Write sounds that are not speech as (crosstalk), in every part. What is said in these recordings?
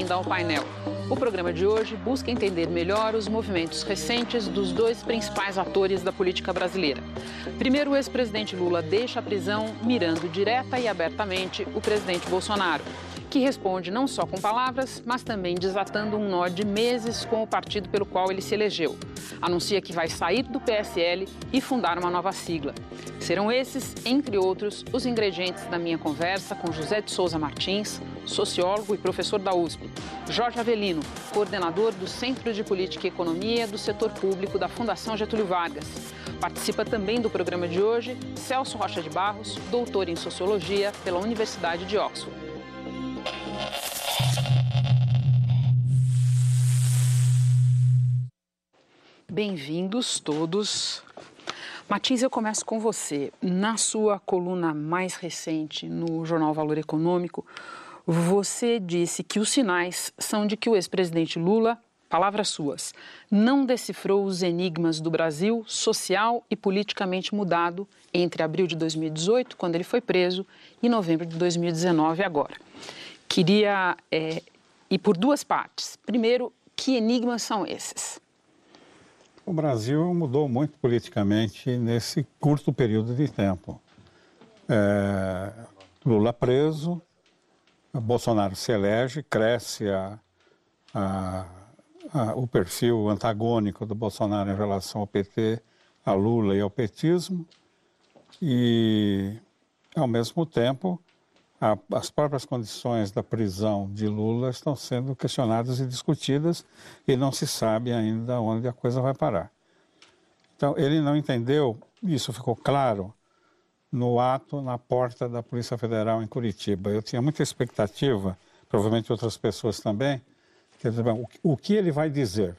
bem-vinda ao painel. O programa de hoje busca entender melhor os movimentos recentes dos dois principais atores da política brasileira. Primeiro, o ex-presidente Lula deixa a prisão mirando direta e abertamente o presidente Bolsonaro que responde não só com palavras, mas também desatando um nó de meses com o partido pelo qual ele se elegeu. Anuncia que vai sair do PSL e fundar uma nova sigla. Serão esses, entre outros, os ingredientes da minha conversa com José de Souza Martins, sociólogo e professor da USP, Jorge Avelino, coordenador do Centro de Política e Economia do Setor Público da Fundação Getúlio Vargas. Participa também do programa de hoje Celso Rocha de Barros, doutor em Sociologia pela Universidade de Oxford. Bem-vindos todos. Martins, eu começo com você. Na sua coluna mais recente no jornal Valor Econômico, você disse que os sinais são de que o ex-presidente Lula, palavras suas, não decifrou os enigmas do Brasil social e politicamente mudado entre abril de 2018, quando ele foi preso, e novembro de 2019, agora. Queria é, ir por duas partes. Primeiro, que enigmas são esses? O Brasil mudou muito politicamente nesse curto período de tempo. É, Lula preso, Bolsonaro se elege, cresce a, a, a, o perfil antagônico do Bolsonaro em relação ao PT, a Lula e ao petismo, e, ao mesmo tempo, a, as próprias condições da prisão de Lula estão sendo questionadas e discutidas e não se sabe ainda onde a coisa vai parar. Então, ele não entendeu, isso ficou claro no ato na porta da Polícia Federal em Curitiba. Eu tinha muita expectativa, provavelmente outras pessoas também, o que ele vai dizer?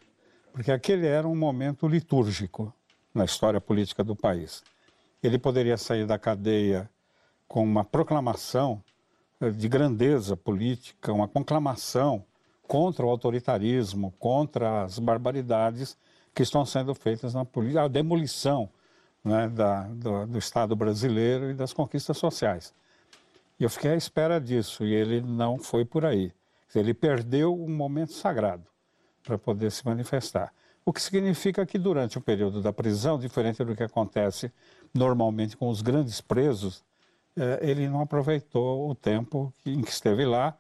Porque aquele era um momento litúrgico na história política do país. Ele poderia sair da cadeia com uma proclamação de grandeza política, uma conclamação contra o autoritarismo, contra as barbaridades que estão sendo feitas na política, a demolição né, da, do, do, Estado brasileiro e das conquistas sociais. E eu fiquei à espera disso e ele não foi por aí. Ele perdeu um momento sagrado para poder se manifestar. O que significa que durante o período da prisão, diferente do que acontece normalmente com os grandes presos, ele não aproveitou o tempo em que esteve lá.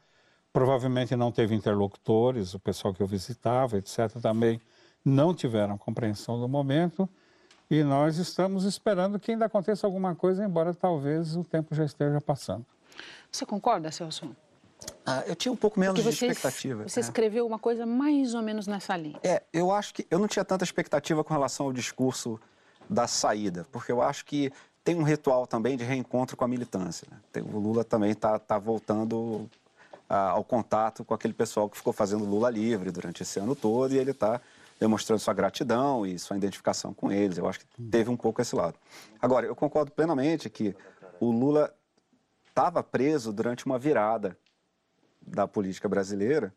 Provavelmente não teve interlocutores, o pessoal que eu visitava, etc., também não tiveram compreensão do momento. E nós estamos esperando que ainda aconteça alguma coisa, embora talvez o tempo já esteja passando. Você concorda, Celso? Ah, eu tinha um pouco menos você, de expectativa. Você é. escreveu uma coisa mais ou menos nessa linha. É, eu acho que eu não tinha tanta expectativa com relação ao discurso da saída, porque eu acho que tem um ritual também de reencontro com a militância. Né? Tem, o Lula também está tá voltando ao contato com aquele pessoal que ficou fazendo Lula livre durante esse ano todo e ele está demonstrando sua gratidão e sua identificação com eles. Eu acho que teve um pouco esse lado. Agora, eu concordo plenamente que o Lula estava preso durante uma virada da política brasileira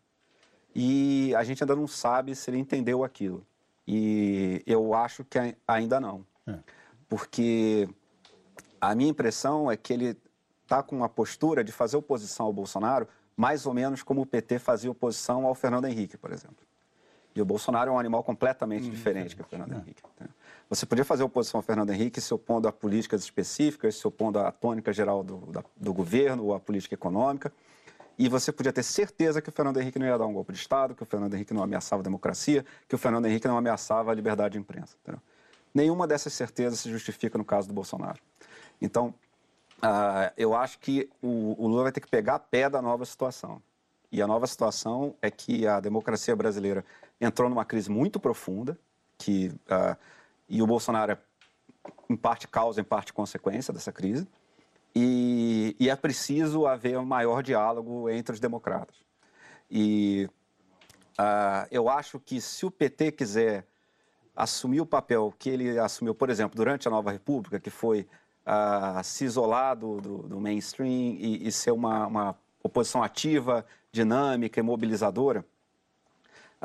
e a gente ainda não sabe se ele entendeu aquilo. E eu acho que ainda não. É. Porque a minha impressão é que ele está com uma postura de fazer oposição ao Bolsonaro mais ou menos como o PT fazia oposição ao Fernando Henrique, por exemplo. E o Bolsonaro é um animal completamente hum, diferente que o Fernando. Henrique. Você podia fazer oposição ao Fernando Henrique se opondo a políticas específicas, se opondo à tônica geral do, da, do governo ou à política econômica. E você podia ter certeza que o Fernando Henrique não ia dar um golpe de Estado, que o Fernando Henrique não ameaçava a democracia, que o Fernando Henrique não ameaçava a liberdade de imprensa. Entendeu? Nenhuma dessas certezas se justifica no caso do Bolsonaro. Então, uh, eu acho que o, o Lula vai ter que pegar a pé da nova situação. E a nova situação é que a democracia brasileira entrou numa crise muito profunda, que, uh, e o Bolsonaro é, em parte, causa, em parte, consequência dessa crise. E, e, é preciso haver um maior diálogo entre os democratas. E uh, eu acho que se o PT quiser assumir o papel que ele assumiu, por exemplo, durante a Nova República, que foi uh, se isolar do, do, do mainstream e, e ser uma, uma, oposição ativa, dinâmica e mobilizadora,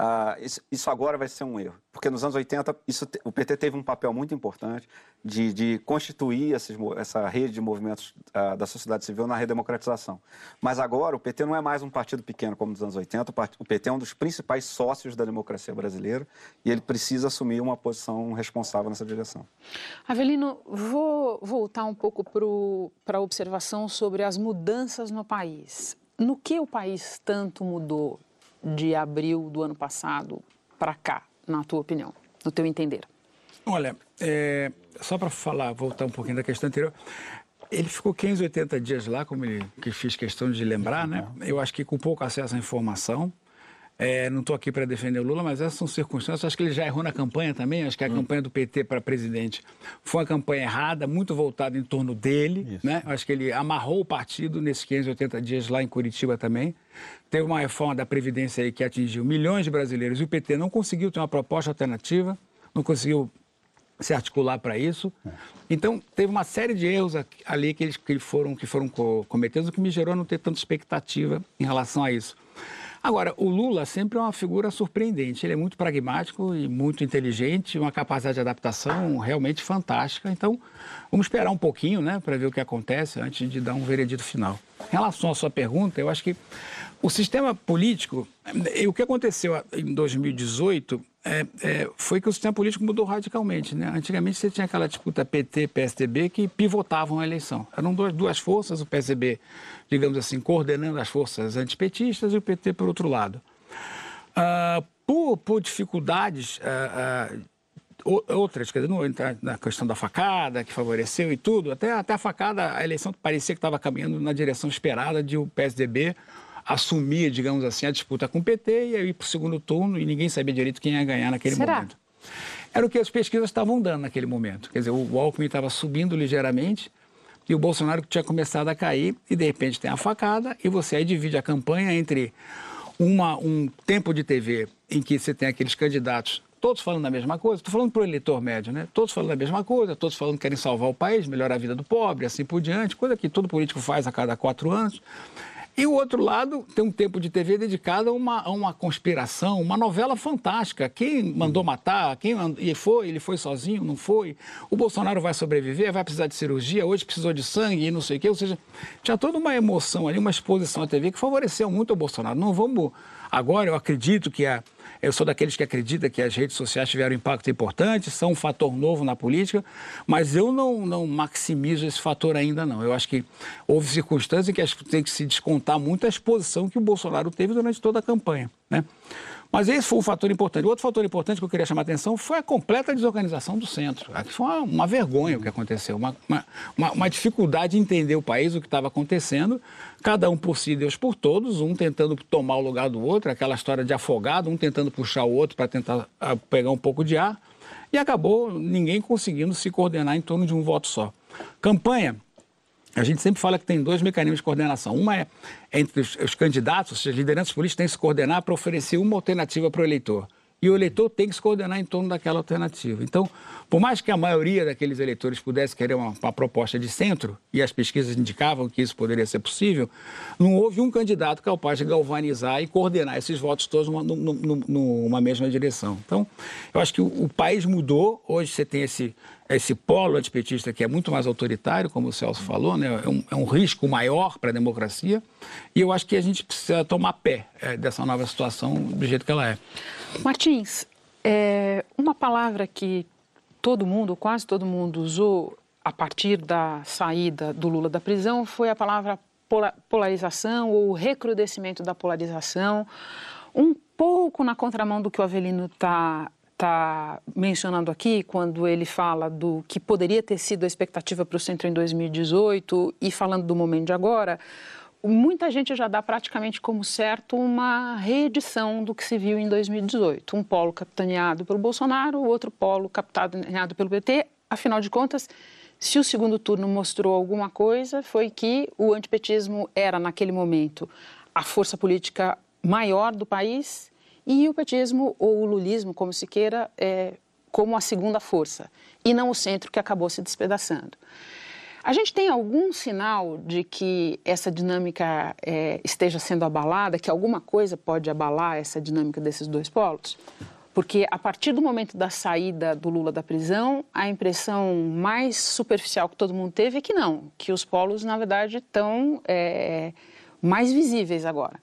ah, isso, isso, agora vai ser um erro. Porque nos anos 80, isso, o PT teve um papel muito importante de, de constituir esses, essa rede de movimentos ah, da sociedade civil na redemocratização. Mas agora o PT não é mais um partido pequeno como nos anos 80, o PT é um dos principais sócios da democracia brasileira e ele precisa assumir uma posição responsável nessa direção. Avelino, vou voltar um pouco para a observação sobre as mudanças no país. No que o país tanto mudou de abril do ano passado para cá, na tua opinião, no teu entender? Olha, é, só para falar, voltar um pouquinho da questão anterior, ele ficou 580 dias lá, como ele que fiz questão de lembrar, né? Eu acho que com pouco acesso à informação, é, não estou aqui para defender o Lula, mas essas são circunstâncias. Acho que ele já errou na campanha também. Acho que a hum. campanha do PT para presidente foi uma campanha errada, muito voltada em torno dele. Né? Acho que ele amarrou o partido nesses 580 dias lá em Curitiba também. Teve uma reforma da Previdência aí que atingiu milhões de brasileiros e o PT não conseguiu ter uma proposta alternativa, não conseguiu se articular para isso. É. Então, teve uma série de erros ali que, eles, que foram, que foram cometidos, o que me gerou não ter tanta expectativa em relação a isso. Agora, o Lula sempre é uma figura surpreendente. Ele é muito pragmático e muito inteligente, uma capacidade de adaptação realmente fantástica. Então, vamos esperar um pouquinho, né, para ver o que acontece antes de dar um veredito final. Em relação à sua pergunta, eu acho que o sistema político, o que aconteceu em 2018 é, é, foi que o sistema político mudou radicalmente. Né? Antigamente você tinha aquela disputa PT-PSDB que pivotavam a eleição. Eram duas, duas forças, o PSDB, digamos assim, coordenando as forças antipetistas e o PT por outro lado. Uh, por, por, dificuldades uh, uh, outras, quer dizer, não entrar na questão da facada, que favoreceu e tudo, até, até a facada, a eleição parecia que estava caminhando na direção esperada de o PSDB assumir, digamos assim, a disputa com o PT e ir para o segundo turno e ninguém sabia direito quem ia ganhar naquele Será? momento. Era o que as pesquisas estavam dando naquele momento. Quer dizer, o Alckmin estava subindo ligeiramente e o Bolsonaro tinha começado a cair e de repente tem a facada e você aí divide a campanha entre uma, um tempo de TV em que você tem aqueles candidatos todos falando a mesma coisa, estou falando para o eleitor médio, né? Todos falando a mesma coisa, todos falando que querem salvar o país, melhorar a vida do pobre, assim por diante, coisa que todo político faz a cada quatro anos. E o outro lado tem um tempo de TV dedicado a uma, a uma conspiração, uma novela fantástica. Quem mandou matar, quem e foi, ele foi sozinho, não foi. O Bolsonaro vai sobreviver, vai precisar de cirurgia, hoje precisou de sangue e não sei o quê. Ou seja, tinha toda uma emoção ali, uma exposição à TV que favoreceu muito o Bolsonaro. Não vamos. Agora, eu acredito que a eu sou daqueles que acredita que as redes sociais tiveram um impacto importante, são um fator novo na política, mas eu não, não maximizo esse fator ainda não. Eu acho que houve circunstâncias em que tem que se descontar muito a exposição que o Bolsonaro teve durante toda a campanha. Né? Mas esse foi um fator importante. Outro fator importante que eu queria chamar a atenção foi a completa desorganização do centro. Aqui foi uma, uma vergonha o que aconteceu, uma, uma, uma, dificuldade de entender o país, o que estava acontecendo, cada um por si, Deus por todos, um tentando tomar o lugar do outro, aquela história de afogado, um tentando puxar o outro para tentar uh, pegar um pouco de ar, e acabou ninguém conseguindo se coordenar em torno de um voto só. Campanha a gente sempre fala que tem dois mecanismos de coordenação. Uma é entre os, os candidatos, ou seja, as lideranças políticas têm que se coordenar para oferecer uma alternativa para o eleitor e o eleitor tem que se coordenar em torno daquela alternativa. Então, por mais que a maioria daqueles eleitores pudesse querer uma, uma, proposta de centro, e as pesquisas indicavam que isso poderia ser possível, não houve um candidato capaz de galvanizar e coordenar esses votos todos numa, numa, numa mesma direção. Então, eu acho que o, o país mudou, hoje você tem esse, esse polo antipetista que é muito mais autoritário, como o Celso falou, né? é, um, é um risco maior para a democracia, e eu acho que a gente precisa tomar pé é, dessa nova situação do jeito que ela é. Martins, é, uma palavra que todo mundo, quase todo mundo usou a partir da saída do Lula da prisão foi a palavra polarização ou recrudescimento da polarização, um pouco na contramão do que o Avelino está tá mencionando aqui, quando ele fala do que poderia ter sido a expectativa para o centro em 2018 e falando do momento de agora, muita gente já dá praticamente como certo uma reedição do que se viu em 2018. Um polo capitaneado pelo Bolsonaro, o outro polo capitaneado pelo PT. Afinal de contas, se o segundo turno mostrou alguma coisa, foi que o antipetismo era, naquele momento, a força política maior do país e o petismo, ou o lulismo, como se queira, é, como a segunda força, e não o centro que acabou se despedaçando. A gente tem algum sinal de que essa dinâmica é, esteja sendo abalada, que alguma coisa pode abalar essa dinâmica desses dois polos? Porque a partir do momento da saída do Lula da prisão, a impressão mais superficial que todo mundo teve é que não, que os polos, na verdade, estão é, mais visíveis agora.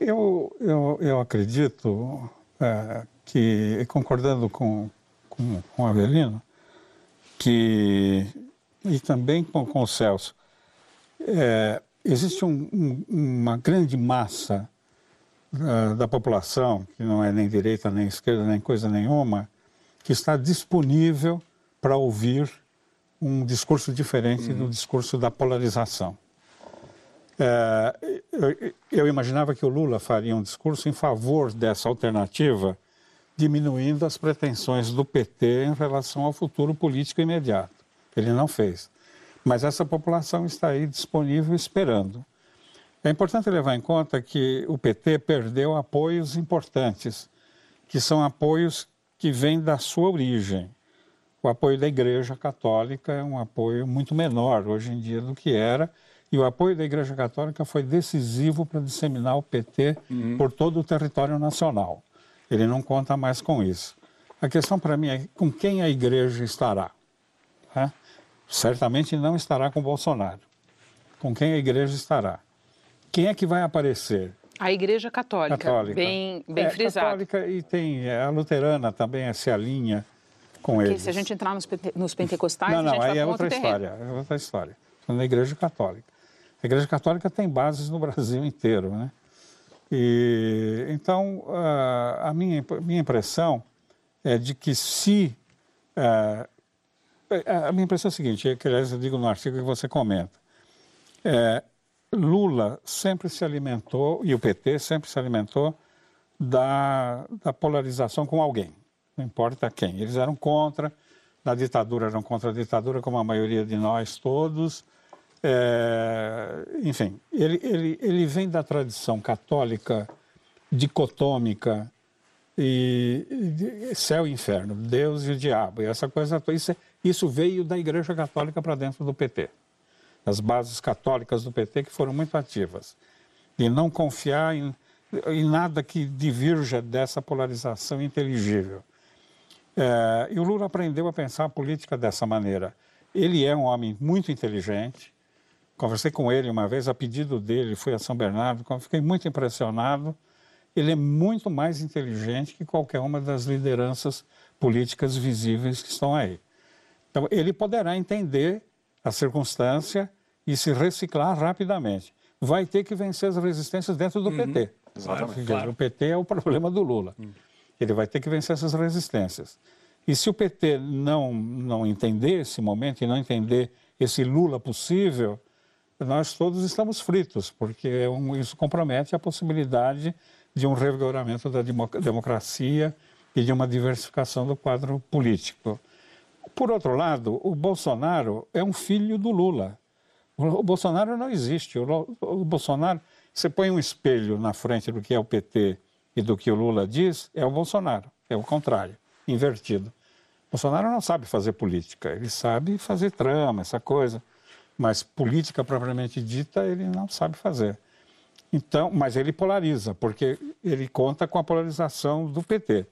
Eu, eu, eu acredito é, que, concordando com, com, com Avelino, que, e também com, com o Celso, é, existe um, um, uma grande massa uh, da população, que não é nem direita, nem esquerda, nem coisa nenhuma, que está disponível para ouvir um discurso diferente uhum. do discurso da polarização. É, eu, eu, imaginava que o Lula faria um discurso em favor dessa alternativa, diminuindo as pretensões do PT em relação ao futuro político imediato. Ele não fez. Mas essa população está aí disponível esperando. É importante levar em conta que o PT perdeu apoios importantes, que são apoios que vêm da sua origem. O apoio da Igreja Católica é um apoio muito menor hoje em dia do que era, e o apoio da Igreja Católica foi decisivo para disseminar o PT uhum. por todo o território nacional. Ele não conta mais com isso. A questão para mim é com quem a Igreja estará. Né? Certamente não estará com Bolsonaro. Com quem a Igreja estará? Quem é que vai aparecer? A Igreja Católica, Católica. bem, bem é, frisado. Católica e tem é, a luterana também se alinha com Porque eles. se a gente entrar nos, nos pentecostais, não, não, a gente aí vai é outra história, é outra história. Na Igreja Católica. A Igreja Católica tem bases no (laughs) Brasil inteiro, né? E, então, a minha, minha impressão é de que se... a minha impressão é a seguinte, que aliás eu digo no artigo que você comenta, é, Lula sempre se alimentou, e o PT sempre se alimentou, da, da polarização com alguém, não importa quem. Eles eram contra, na ditadura eram contra a ditadura, como a maioria de nós todos. É, enfim, ele, ele, ele vem da tradição católica dicotômica e, e céu e inferno, Deus e o diabo, e essa coisa isso, isso veio da Igreja Católica para dentro do PT as bases católicas do PT que foram muito ativas. E não confiar em, em nada que divirja dessa polarização inteligível. É, e o Lula aprendeu a pensar a política dessa maneira. Ele é um homem muito inteligente. Conversei com ele uma vez, a pedido dele, fui a São Bernardo, fiquei muito impressionado. Ele é muito mais inteligente que qualquer uma das lideranças políticas visíveis que estão aí. Então, ele poderá entender a circunstância e se reciclar rapidamente. Vai ter que vencer as resistências dentro do uhum. PT. Exatamente. Claro. O PT é o problema do Lula. Uhum. Ele vai ter que vencer essas resistências. E se o PT não, não entender esse momento e não entender esse Lula possível, nós todos estamos fritos, porque é isso compromete a possibilidade de um revigoramento da democracia e de uma diversificação do quadro político. Por outro lado, o Bolsonaro é um filho do Lula. O Bolsonaro não existe. O, Bolsonaro, você põe um espelho na frente do que é o PT e do que o Lula diz, é o Bolsonaro. É o contrário, invertido. O Bolsonaro não sabe fazer política, ele sabe fazer trama, essa coisa, mas política propriamente dita ele não sabe fazer. Então, mas ele polariza, porque ele conta com a polarização do PT.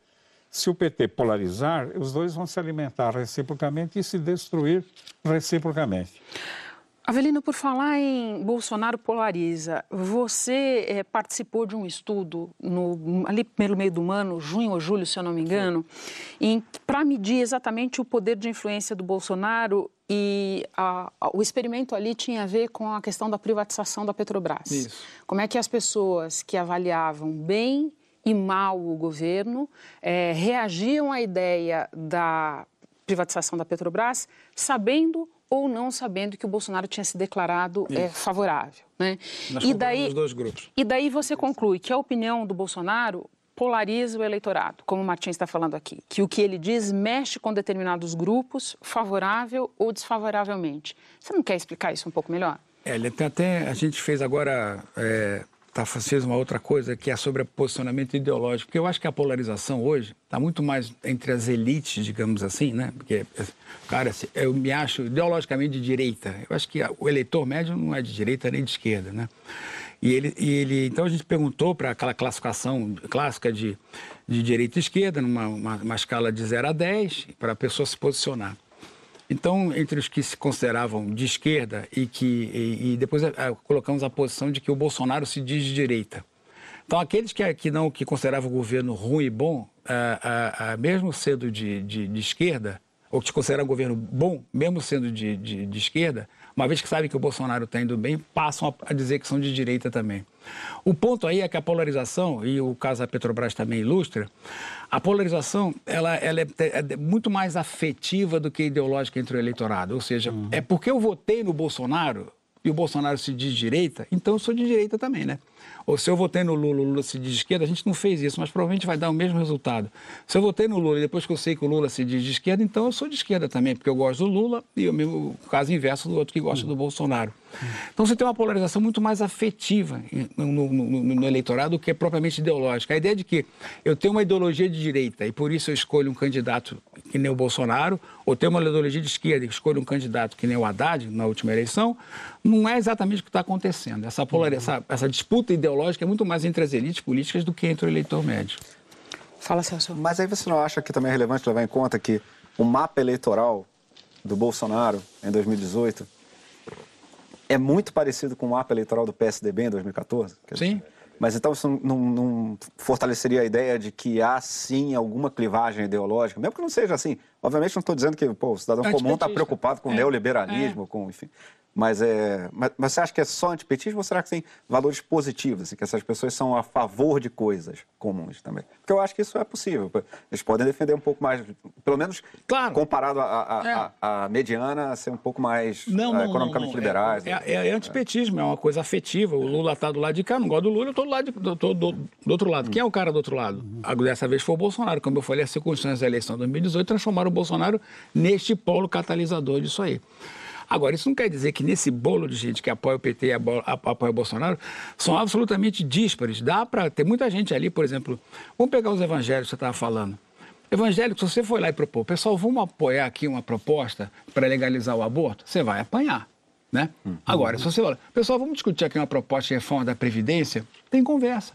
Se o PT polarizar, os dois vão se alimentar reciprocamente e se destruir reciprocamente. Avelino, por falar em Bolsonaro polariza, você é, participou de um estudo no, ali pelo meio do ano, junho ou julho, se eu não me engano, para medir exatamente o poder de influência do Bolsonaro e a, a, o experimento ali tinha a ver com a questão da privatização da Petrobras. Isso. Como é que as pessoas que avaliavam bem e mal o governo é, reagiam à ideia da privatização da Petrobras, sabendo ou não sabendo que o Bolsonaro tinha se declarado é, favorável. Né? Nós e daí, dois grupos. E daí você conclui que a opinião do Bolsonaro polariza o eleitorado, como o Martins está falando aqui, que o que ele diz mexe com determinados grupos, favorável ou desfavoravelmente. Você não quer explicar isso um pouco melhor? É, até, a gente fez agora, é, tá, fez uma outra coisa que é sobre posicionamento ideológico, porque eu acho que a polarização hoje está muito mais entre as elites, digamos assim, né? Porque, cara, eu me acho ideologicamente de direita. Eu acho que o eleitor médio não é de direita nem de esquerda, né? E ele, e ele então a gente perguntou para aquela classificação clássica de, de direita e esquerda, numa uma, uma escala de 0 a 10, para a pessoa se posicionar. Então, entre os que se consideravam de esquerda e que e, e depois a, a, colocamos a posição de que o Bolsonaro se diz de direita. Então, aqueles que, que não que consideravam o governo ruim e bom, a, mesmo sendo de, de, de, esquerda, ou que consideram o governo bom, mesmo sendo de, de esquerda, uma vez que sabem que o Bolsonaro está indo bem, passam a, a, dizer que são de direita também. O ponto aí é que a polarização, e o caso da Petrobras também ilustra, a polarização ela, ela é, é, muito mais afetiva do que ideológica entre o eleitorado. Ou seja, uhum. é porque eu votei no Bolsonaro e o Bolsonaro se diz direita, então eu sou de direita também, né? Ou se eu votei no Lula, o Lula se diz de esquerda, a gente não fez isso, mas provavelmente vai dar o mesmo resultado. Se eu votei no Lula e depois que eu sei que o Lula se diz de esquerda, então eu sou de esquerda também, porque eu gosto do Lula e o mesmo caso inverso do outro que gosta do Bolsonaro. Então você tem uma polarização muito mais afetiva no, no, no, no, eleitorado do que propriamente ideológica. A ideia de que eu tenho uma ideologia de direita e por isso eu escolho um candidato que nem o Bolsonaro, ou tenho uma ideologia de esquerda e escolho um candidato que nem o Haddad na última eleição, não é exatamente o que está acontecendo. Essa, polarização, essa, essa disputa ideológica é muito mais entre as elites políticas do que entre o eleitor médio. Fala, Celso. Mas aí você não acha que também é relevante levar em conta que o mapa eleitoral do Bolsonaro em 2018 é muito parecido com o mapa eleitoral do PSDB em 2014? Sim. Mas então isso não, não, fortaleceria a ideia de que há sim alguma clivagem ideológica, mesmo que não seja assim. Obviamente não estou dizendo que pô, o cidadão comum está preocupado com é, neoliberalismo, é. com enfim. Mas, é, mas, mas, você acha que é só antipetismo ou será que tem valores positivos, assim, que essas pessoas são a favor de coisas comuns também? Porque eu acho que isso é possível. Eles podem defender um pouco mais, pelo menos claro. comparado à é. mediana, ser um pouco mais não, não, economicamente não, liberais. É, é, é, antipetismo, é uma coisa afetiva. O Lula está do lado de cá, não gosto do Lula, eu estou do, lado de, do, do, do, outro lado. Quem é o cara do outro lado? Uhum. Dessa vez foi o Bolsonaro. Como eu falei, as circunstâncias da eleição de 2018 transformaram o Bolsonaro neste polo catalisador disso aí. Agora, isso não quer dizer que nesse bolo de gente que apoia o PT e apoia o Bolsonaro são absolutamente díspares. Dá para ter muita gente ali, por exemplo, vamos pegar os evangélicos que você estava falando. Evangélico, se você for lá e propor, pessoal, vamos apoiar aqui uma proposta para legalizar o aborto, você vai apanhar. Né? Uhum. Agora, se você fala, pessoal, vamos discutir aqui uma proposta de reforma da Previdência, tem conversa.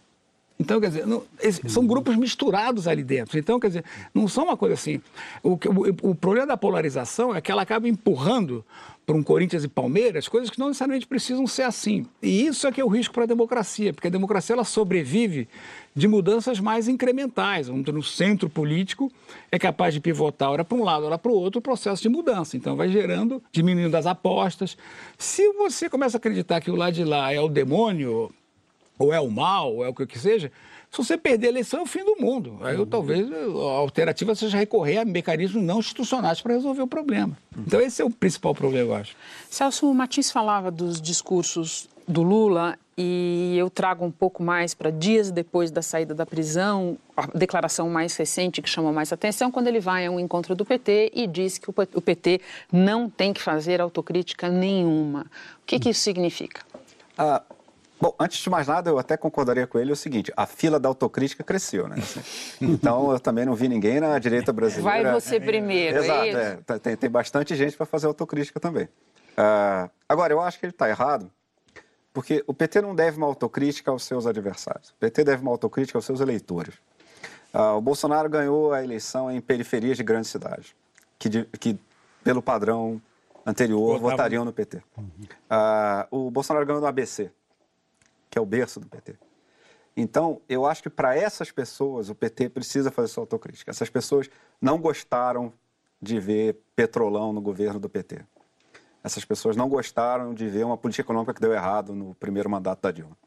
Então, quer dizer, não, são grupos misturados ali dentro. Então, quer dizer, não são uma coisa assim. O, o, o problema da polarização é que ela acaba empurrando para um Corinthians e Palmeiras coisas que não necessariamente precisam ser assim. E isso é que é o risco para a democracia, porque a democracia ela sobrevive de mudanças mais incrementais, onde no centro político é capaz de pivotar ora para um lado, ora para o outro o processo de mudança. Então vai gerando, diminuindo as apostas. Se você começa a acreditar que o lado de lá é o demônio, ou é o mal, ou é o que seja, se você perder a eleição é o fim do mundo. Aí eu, talvez a alternativa seja recorrer a mecanismos não institucionais para resolver o problema. Então esse é o principal problema, eu acho. Celso Martins falava dos discursos do Lula e eu trago um pouco mais para dias depois da saída da prisão, a declaração mais recente que chamou mais atenção, quando ele vai a um encontro do PT e diz que o PT não tem que fazer autocrítica nenhuma. O que, que isso significa? Ah, Bom, antes de mais nada, eu até concordaria com ele o seguinte: a fila da autocrítica cresceu, né? (laughs) Então, eu também não vi ninguém na direita brasileira. Vai você primeiro, é Exato, é, tá, tem, tem bastante gente para fazer autocrítica também. Uh, agora, eu acho que ele está errado, porque o PT não deve uma autocrítica aos seus adversários. O PT deve uma autocrítica aos seus eleitores. Uh, o Bolsonaro ganhou a eleição em periferias de grandes cidades, que, que pelo padrão anterior, votariam no PT. Uh, o Bolsonaro ganhou no ABC que é o berço do PT. Então, eu acho que para essas pessoas o PT precisa fazer sua autocrítica. Essas pessoas não gostaram de ver petrolão no governo do PT. Essas pessoas não gostaram de ver uma política econômica que deu errado no primeiro mandato da Dilma.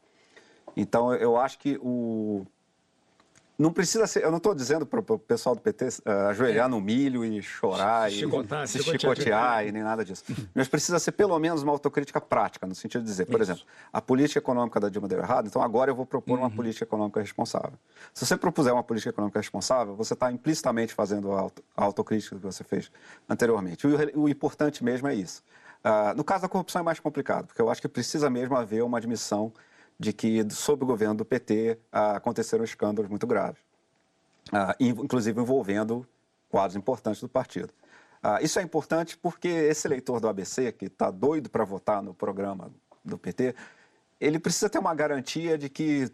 Então, eu acho que o, não precisa ser, eu não estou dizendo para o pessoal do PT uh, eh, ajoelhar é. no milho e chorar Chicotar, e se chicotear e nem nada disso. Mas precisa ser pelo menos uma autocrítica prática, no sentido de dizer, por Isso. exemplo, a política econômica da Dilma deu errado, então agora eu vou propor uhum. uma política econômica responsável. Se você propuser uma política econômica responsável, você está implicitamente fazendo a, auto, a autocrítica que você fez anteriormente. O, o importante mesmo é isso. Uh, no caso da corrupção é mais complicado, porque eu acho que precisa mesmo haver uma admissão de que, sob o governo do PT, aconteceram escândalos muito graves, inclusive envolvendo quadros importantes do partido. isso é importante porque esse eleitor do ABC, que está doido para votar no programa do PT, ele precisa ter uma garantia de que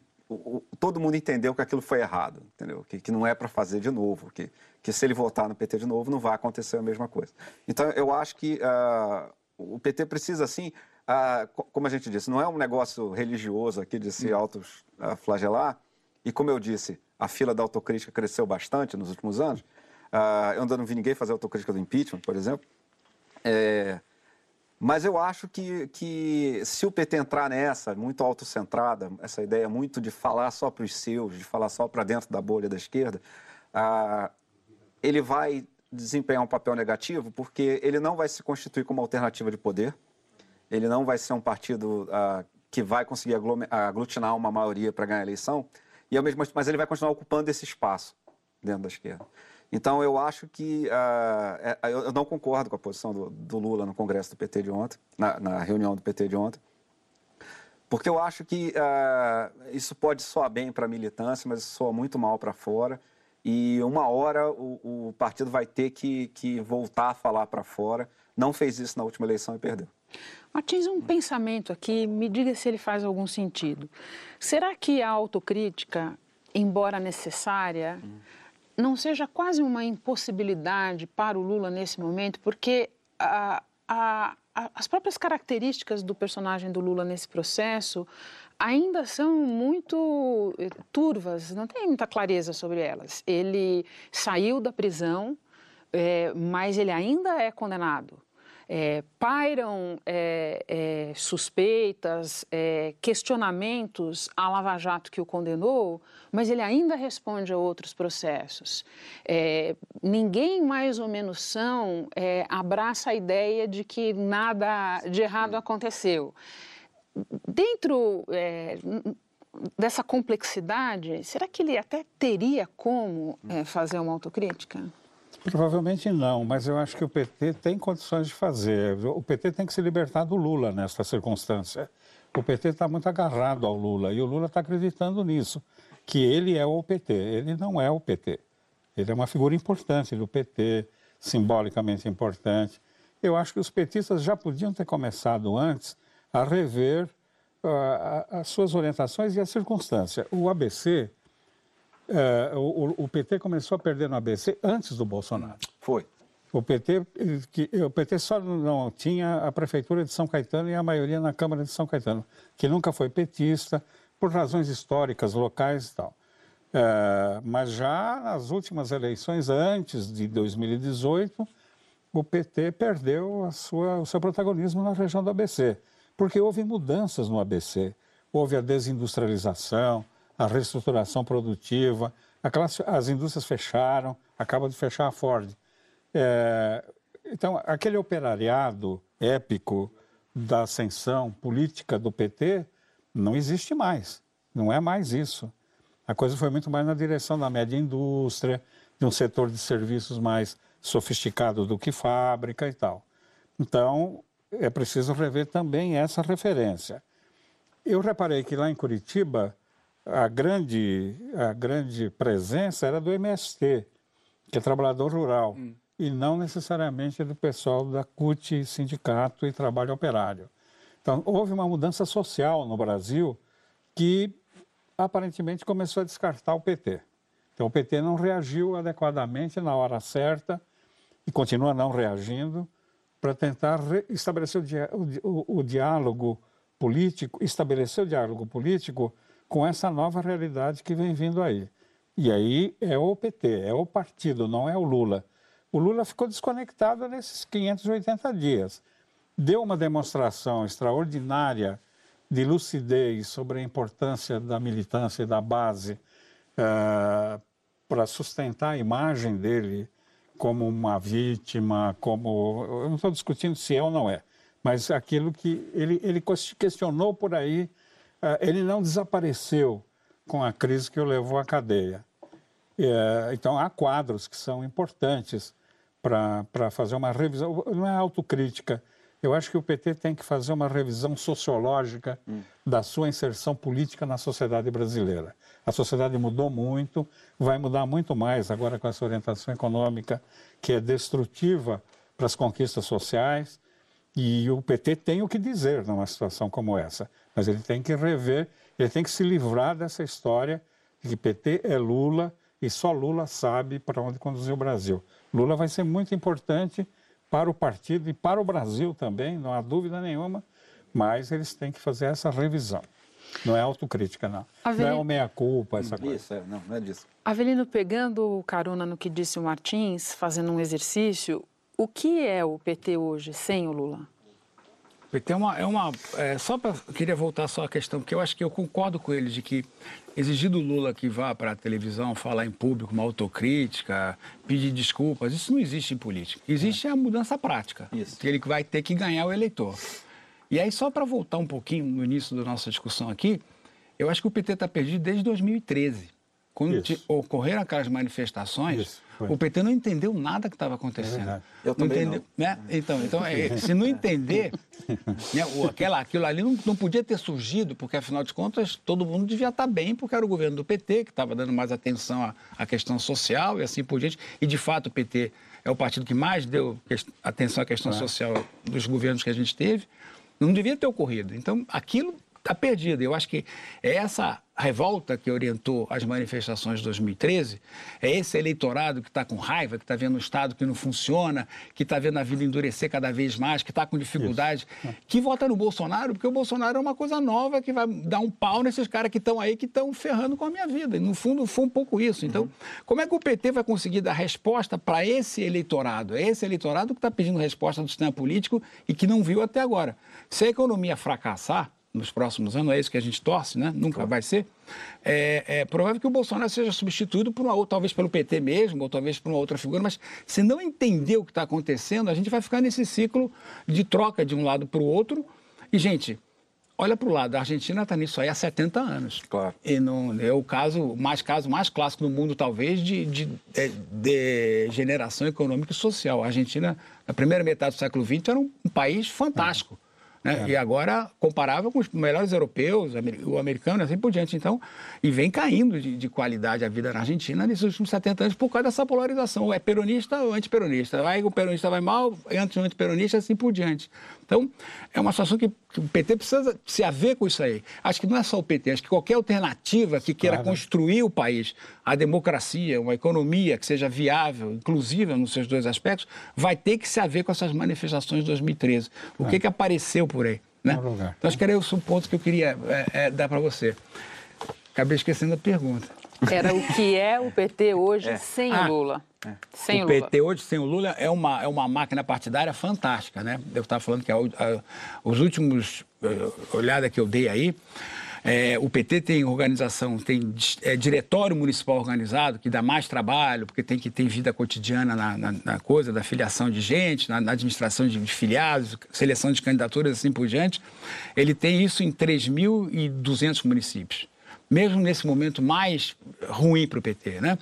todo mundo entendeu que aquilo foi errado, entendeu? Que, que não é para fazer de novo, que, que se ele votar no PT de novo não vai acontecer a mesma coisa. Então, eu acho que uh, o PT precisa, assim, uh, como a gente disse, não é um negócio religioso aqui de se hum. autoflagelar, e como eu disse, a fila da autocrítica cresceu bastante nos últimos anos, uh, eu ainda não vi ninguém fazer autocrítica do impeachment, por exemplo, é, mas eu acho que, que se o PT entrar nessa, muito autocentrada, essa ideia muito de falar só para os seus, de falar só para dentro da bolha da esquerda, ah, ele vai desempenhar um papel negativo porque ele não vai se constituir como alternativa de poder, ele não vai ser um partido ah, que vai conseguir aglutinar uma maioria para ganhar a eleição, e ao mesmo, mas ele vai continuar ocupando esse espaço dentro da esquerda. Então, eu acho que. Uh, eu não concordo com a posição do, do, Lula no Congresso do PT de ontem, na, na, reunião do PT de ontem, porque eu acho que uh, isso pode soar bem para a militância, mas soa muito mal para fora. E uma hora o, o partido vai ter que, que voltar a falar para fora. Não fez isso na última eleição e perdeu. Martins, um pensamento aqui, me diga se ele faz algum sentido. Será que a autocrítica, embora necessária, não seja quase uma impossibilidade para o Lula nesse momento, porque a, a, a, as próprias características do personagem do Lula nesse processo ainda são muito eh, turvas, não tem muita clareza sobre elas. Ele saiu da prisão, é, mas ele ainda é condenado é, pairam é, é, suspeitas, é, questionamentos à Lava Jato que o condenou, mas ele ainda responde a outros processos. É, ninguém mais ou menos são é, abraça a ideia de que nada de errado aconteceu. Dentro dessa complexidade, será que ele até teria como fazer uma autocrítica? Provavelmente não, mas eu acho que o PT tem condições de fazer. O PT tem que se libertar do Lula nesta circunstância. O PT está muito agarrado ao Lula e o Lula está acreditando nisso, que ele é o PT. Ele não é o PT. Ele é uma figura importante do PT, simbolicamente importante. Eu acho que os petistas já podiam ter começado antes a rever uh, as suas orientações e a circunstância. O ABC é, o, o, PT começou a perder no ABC antes do Bolsonaro. Foi. O PT, que, o PT só não tinha a prefeitura de São Caetano e a maioria na Câmara de São Caetano, que nunca foi petista, por razões históricas, locais e tal. É, mas já nas últimas eleições, antes de 2018, o PT perdeu sua, o seu protagonismo na região do ABC, porque houve mudanças no ABC. Houve a desindustrialização, a reestruturação produtiva, aquelas, as indústrias fecharam, acaba de fechar a Ford. É, então, aquele operariado épico da ascensão política do PT não existe mais, não é mais isso. A coisa foi muito mais na direção da média indústria, de um setor de serviços mais sofisticado do que fábrica e tal. Então, é preciso rever também essa referência. Eu reparei que lá em Curitiba, a grande, a grande presença era do MST, que é trabalhador rural, hum. e não necessariamente do pessoal da CUT, Sindicato e Trabalho Operário. Então, houve uma mudança social no Brasil que aparentemente começou a descartar o PT. Então, o PT não reagiu adequadamente na hora certa e continua não reagindo para tentar estabelecer o, di o, o diálogo político, estabelecer o diálogo político com essa nova realidade que vem vindo aí. E aí é o PT, é o partido, não é o Lula. O Lula ficou desconectado nesses 580 dias. Deu uma demonstração extraordinária de lucidez sobre a importância da militância e da base uh, para sustentar a imagem dele como uma vítima, como. Eu não estou discutindo se é ou não é, mas aquilo que ele, ele questionou por aí ele não desapareceu com a crise que o levou à cadeia. É, então, há quadros que são importantes para fazer uma revisão, não é autocrítica, Eu acho que o PT tem que fazer uma revisão sociológica hum. da sua inserção política na sociedade brasileira. A sociedade mudou muito, vai mudar muito mais agora com essa orientação econômica que é destrutiva para as conquistas sociais. E o PT tem o que dizer numa situação como essa, mas ele tem que rever, ele tem que se livrar dessa história de que PT é Lula e só Lula sabe para onde conduzir o Brasil. Lula vai ser muito importante para o partido e para o Brasil também, não há dúvida nenhuma, mas eles têm que fazer essa revisão. Não é autocrítica, não. Avelino... Não é o meia-culpa, essa coisa. Isso, é, não, não é disso. Avelino, pegando carona no que disse o Martins, fazendo um exercício, o que é o PT hoje sem o Lula? O PT é uma. É uma é, só para. Queria voltar só à questão, porque eu acho que eu concordo com ele de que exigir do Lula que vá para a televisão falar em público uma autocrítica, pedir desculpas, isso não existe em política. Existe é. a mudança prática. Isso. Que ele vai ter que ganhar o eleitor. E aí, só para voltar um pouquinho no início da nossa discussão aqui, eu acho que o PT está perdido desde 2013. Quando ocorreram aquelas manifestações, Isso, o PT não entendeu nada que estava acontecendo. É eu também não. Entendeu, não. Né? Então, então é, se não entender, (laughs) né, o, aquela, aquilo ali não, não podia ter surgido, porque afinal de contas todo mundo devia estar tá bem, porque era o governo do PT que estava dando mais atenção à, à questão social e assim por diante. E de fato o PT é o partido que mais deu atenção à questão social dos governos que a gente teve. Não devia ter ocorrido. Então, aquilo está perdido. Eu acho que essa revolta que orientou as manifestações de 2013 é esse eleitorado que está com raiva, que está vendo o Estado que não funciona, que está vendo a vida endurecer cada vez mais, que está com dificuldade, Isso. que vota no Bolsonaro, porque o Bolsonaro é uma coisa nova que vai dar um pau nesses caras que estão aí, que estão ferrando com a minha vida. E, no fundo, foi um pouco isso. Então, uhum. como é que o PT vai conseguir dar resposta para esse eleitorado? É esse eleitorado que está pedindo resposta do sistema político e que não viu até agora. Se a economia fracassar, nos próximos anos, é isso que a gente torce, né? Nunca claro. vai ser. É, é, provável que o Bolsonaro seja substituído por uma outra, talvez pelo PT mesmo, ou talvez por uma outra figura, mas se não entender o que está acontecendo, a gente vai ficar nesse ciclo de troca de um lado para o outro. E, gente, olha para o lado, a Argentina está nisso aí há 70 anos. Claro. E não, é o caso mais, caso mais clássico no mundo, talvez, de, de, de, de generação econômica e social. A Argentina, na primeira metade do século XX, era um, um país fantástico. Uhum né? É. E agora comparável com os melhores europeus, o americano, assim por diante. Então, e vem caindo de, de, qualidade a vida na Argentina nesses últimos 70 anos por causa dessa polarização. Ou é peronista ou antiperonista. Vai o peronista vai mal, anti-antiperonista, assim por diante. Então, é uma situação que, que, o PT precisa se haver com isso aí. Acho que não é só o PT, acho que qualquer alternativa que queira claro. construir o país, a democracia, uma economia que seja viável, inclusiva nos seus dois aspectos, vai ter que se haver com essas manifestações de 2013. O é. que, que apareceu por aí? Né? Então, acho que era esse o ponto que eu queria é, é, dar para você. Acabei esquecendo a pergunta. Era o que é o PT hoje é. sem ah, Lula. É. Sem o, o PT hoje sem o Lula é uma, é uma máquina partidária fantástica, né? Eu estava falando que a, a, os últimos uh, olhada que eu dei aí, é, o PT tem organização, tem é, diretório municipal organizado, que dá mais trabalho, porque tem que ter vida cotidiana na, na, na coisa da filiação de gente, na, na administração de, de, filiados, seleção de candidaturas, assim por diante. Ele tem isso em 3.200 municípios mesmo nesse momento mais ruim para o PT. Né?